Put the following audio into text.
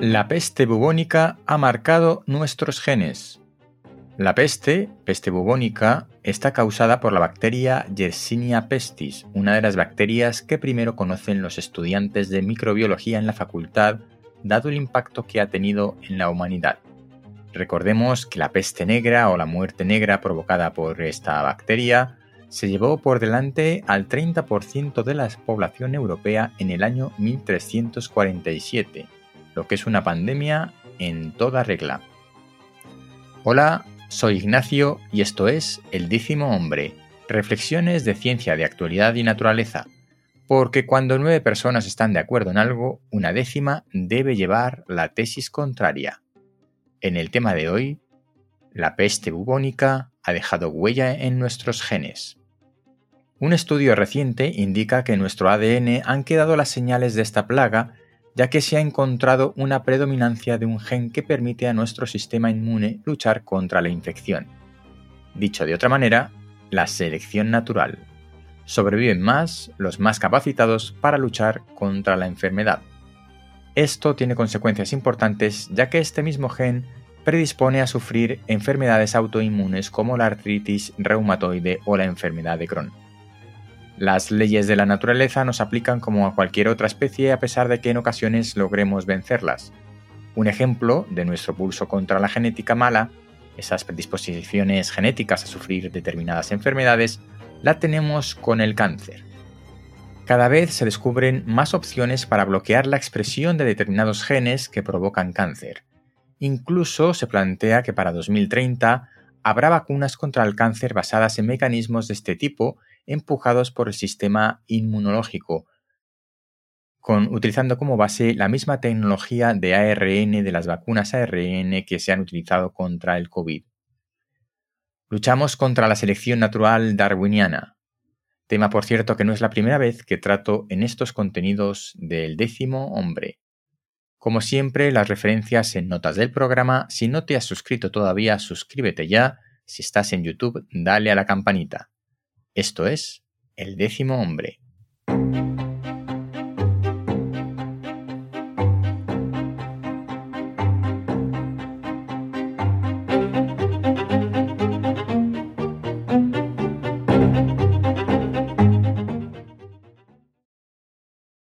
La peste bubónica ha marcado nuestros genes. La peste, peste bubónica, está causada por la bacteria Yersinia pestis, una de las bacterias que primero conocen los estudiantes de microbiología en la facultad, dado el impacto que ha tenido en la humanidad. Recordemos que la peste negra o la muerte negra provocada por esta bacteria se llevó por delante al 30% de la población europea en el año 1347 lo que es una pandemia en toda regla. Hola, soy Ignacio y esto es El décimo hombre, reflexiones de ciencia de actualidad y naturaleza, porque cuando nueve personas están de acuerdo en algo, una décima debe llevar la tesis contraria. En el tema de hoy, la peste bubónica ha dejado huella en nuestros genes. Un estudio reciente indica que en nuestro ADN han quedado las señales de esta plaga ya que se ha encontrado una predominancia de un gen que permite a nuestro sistema inmune luchar contra la infección. Dicho de otra manera, la selección natural. Sobreviven más los más capacitados para luchar contra la enfermedad. Esto tiene consecuencias importantes ya que este mismo gen predispone a sufrir enfermedades autoinmunes como la artritis reumatoide o la enfermedad de Crohn. Las leyes de la naturaleza nos aplican como a cualquier otra especie a pesar de que en ocasiones logremos vencerlas. Un ejemplo de nuestro pulso contra la genética mala, esas predisposiciones genéticas a sufrir determinadas enfermedades, la tenemos con el cáncer. Cada vez se descubren más opciones para bloquear la expresión de determinados genes que provocan cáncer. Incluso se plantea que para 2030 habrá vacunas contra el cáncer basadas en mecanismos de este tipo empujados por el sistema inmunológico, con, utilizando como base la misma tecnología de ARN de las vacunas ARN que se han utilizado contra el COVID. Luchamos contra la selección natural darwiniana, tema por cierto que no es la primera vez que trato en estos contenidos del décimo hombre. Como siempre, las referencias en notas del programa. Si no te has suscrito todavía, suscríbete ya. Si estás en YouTube, dale a la campanita. Esto es El décimo hombre.